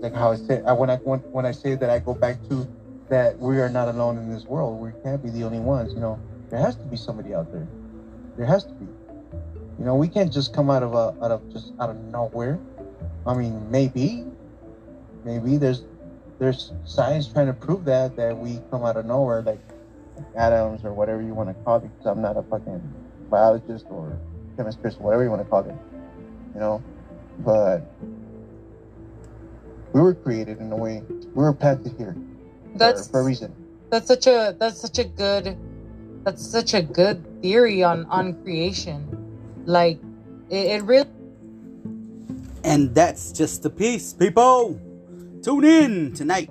like how I say I, when I when, when I say that I go back to that we are not alone in this world. We can't be the only ones. You know, there has to be somebody out there. There has to be. You know, we can't just come out of a out of just out of nowhere. I mean, maybe, maybe there's there's science trying to prove that that we come out of nowhere, like atoms or whatever you want to call it. Because I'm not a fucking biologist or chemist or whatever you want to call it. You know, but we were created in a way. We were planted here That's for, for a reason. that's such a that's such a good that's such a good theory on on creation. Like it, it really And that's just the piece, people. Tune in tonight